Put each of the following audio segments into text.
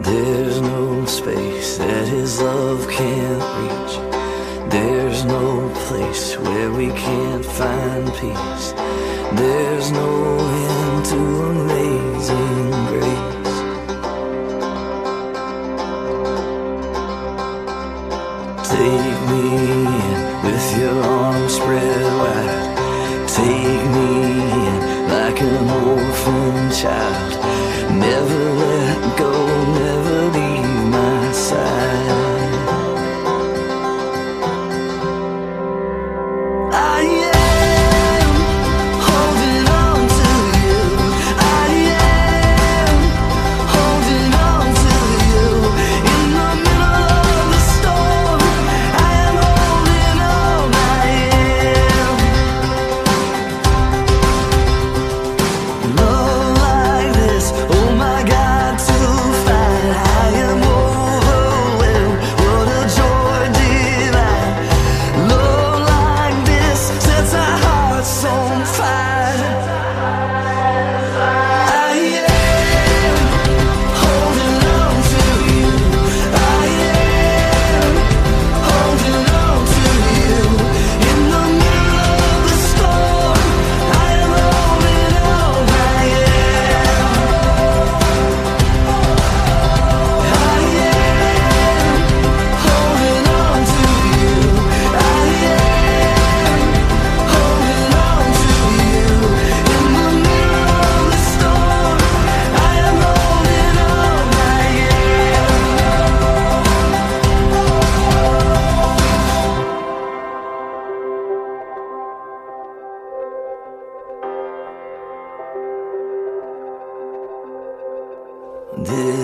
There's no space that his love can't reach. There's no place where we can't find peace. There's no end to amazing grace. Take me in with your arms spread.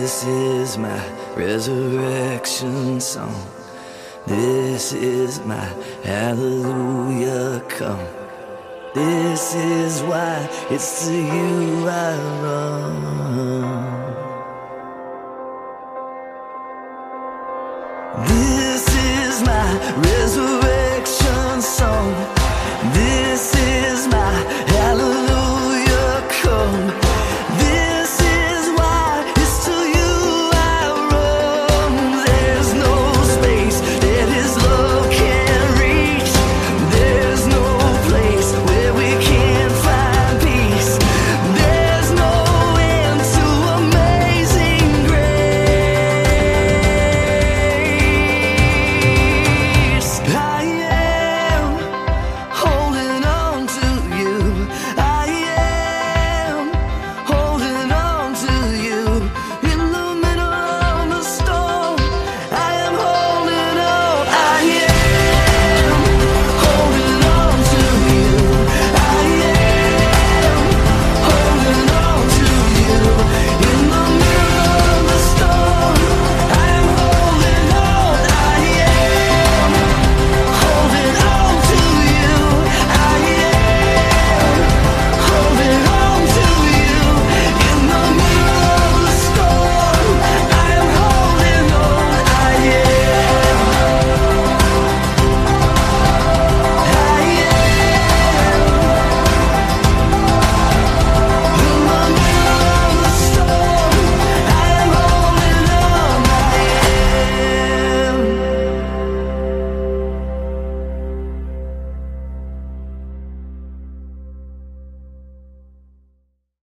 This is my resurrection song. This is my hallelujah come. This is why it's to you I run. This is my resurrection.